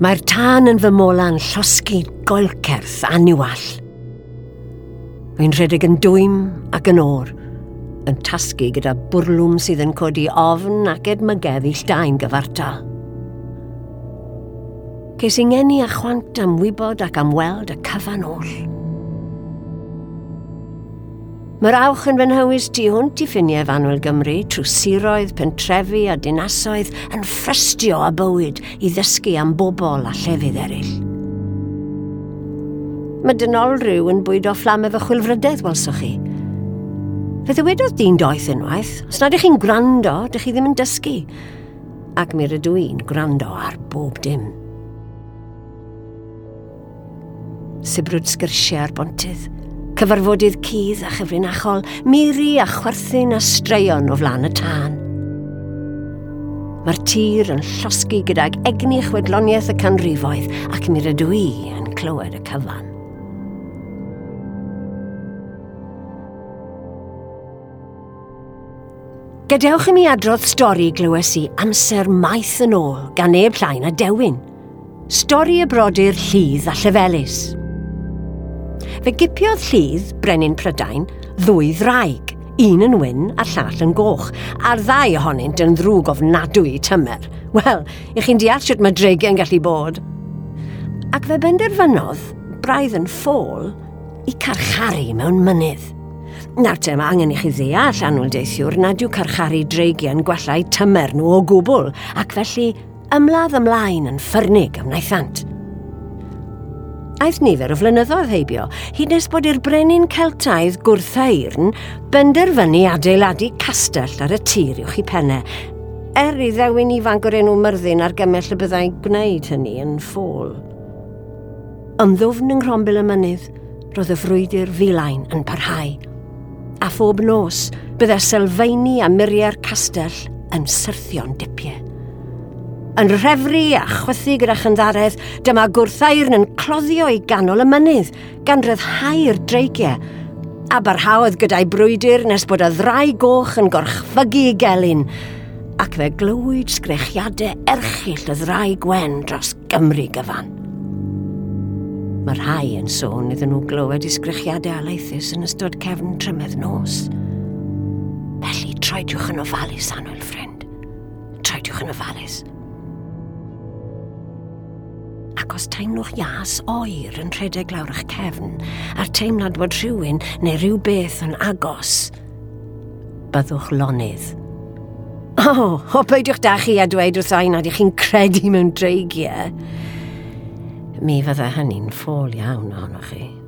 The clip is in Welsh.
Mae'r tân yn fy mola'n llosgu goelcerth aniwall. Mae'n rhedeg yn dwym ac yn o'r, yn tasgu gyda bwrlwm sydd yn codi ofn ac edmygedd i lldain gyfartal. Ces i ngeni a chwant am wybod ac am weld y cyfan oll. Mae'r awch yn fy nhywys tu hwnt i ffiniau fanwyl Gymru trwy siroedd, pentrefi a dinasoedd yn ffrystio a bywyd i ddysgu am bobl a llefydd eraill. Mae dynol rhyw yn bwyd o fflam efo chwilfrydedd, welswch chi. Fe ddywedodd dyn doeth unwaith, os nad ych chi'n gwrando, dych chi ddim yn dysgu. Ac mi rydw i'n gwrando ar bob dim. Sibrwd sgyrsiau ar bontydd – cyfarfodydd cudd a chyfrinachol, miri a chwerthin a straeon o flan y tân. Mae'r tir yn llosgu gydag egni chwedloniaeth y canrifoedd ac mi rydw i yn clywed y cyfan. Gadewch i mi adrodd stori glywes i amser maith yn ôl gan neb llain a dewin. Stori y brodyr Llydd a Llefelys. Fe gipiodd Llydd, Brenin Prydain, ddwy ddraig, un yn wyn a'r llall yn goch, a'r ddau ohonynt yn ddrwg ofnadwy tymer. Wel, i chi'n deall sut mae dreigiau'n gallu bod. Ac fe benderfynodd, braidd yn ffôl, i carcharu mewn mynydd. Nawr te, mae angen i chi ddeall anwyl deithiwr nad yw carcharu dreigiau'n gwellau tymer nhw o gwbl, ac felly ymladd ymlaen yn ffyrnig ymwnaethant aeth nifer o flynyddoedd heibio, hyd nes bod i'r brenin Celtaidd Gwrthairn benderfynu adeiladu castell ar y tir i'w chi pennau, er i ddewin ifanc o'r enw myrddin ar gymell y byddai gwneud hynny yn ffôl. Ymddwfn yng Nghrombil y Mynydd, roedd y frwydr filain yn parhau, a phob nos byddai sylfaeni a muriau'r castell yn syrthio'n dipiau. Yn rhefru a chwythu gyda chyndaredd, dyma gwrthairn yn cloddio i ganol y mynydd, gan ryddhau'r dreigiau, a barhaodd gyda'i brwydr nes bod y ddrau goch yn gorchfygu i gelyn, ac fe glywyd sgrechiadau erchill y ddrau gwen dros Gymru gyfan. Mae rhai yn sôn iddyn nhw glywed i sgrechiadau alaethus yn ystod cefn trymedd nos. Felly troediwch yn ofalus, Anwyl ffrind. Troediwch yn ofalus ac os teimlwch ias oer yn rhedeg lawr eich cefn a'r teimlad bod rhywun neu rhyw beth yn agos, byddwch lonydd. O, oh, o beidiwch da chi a dweud wrth ein nad ych chi'n credu mewn dreigiau. Mi fydda hynny'n ffôl iawn ohonoch chi.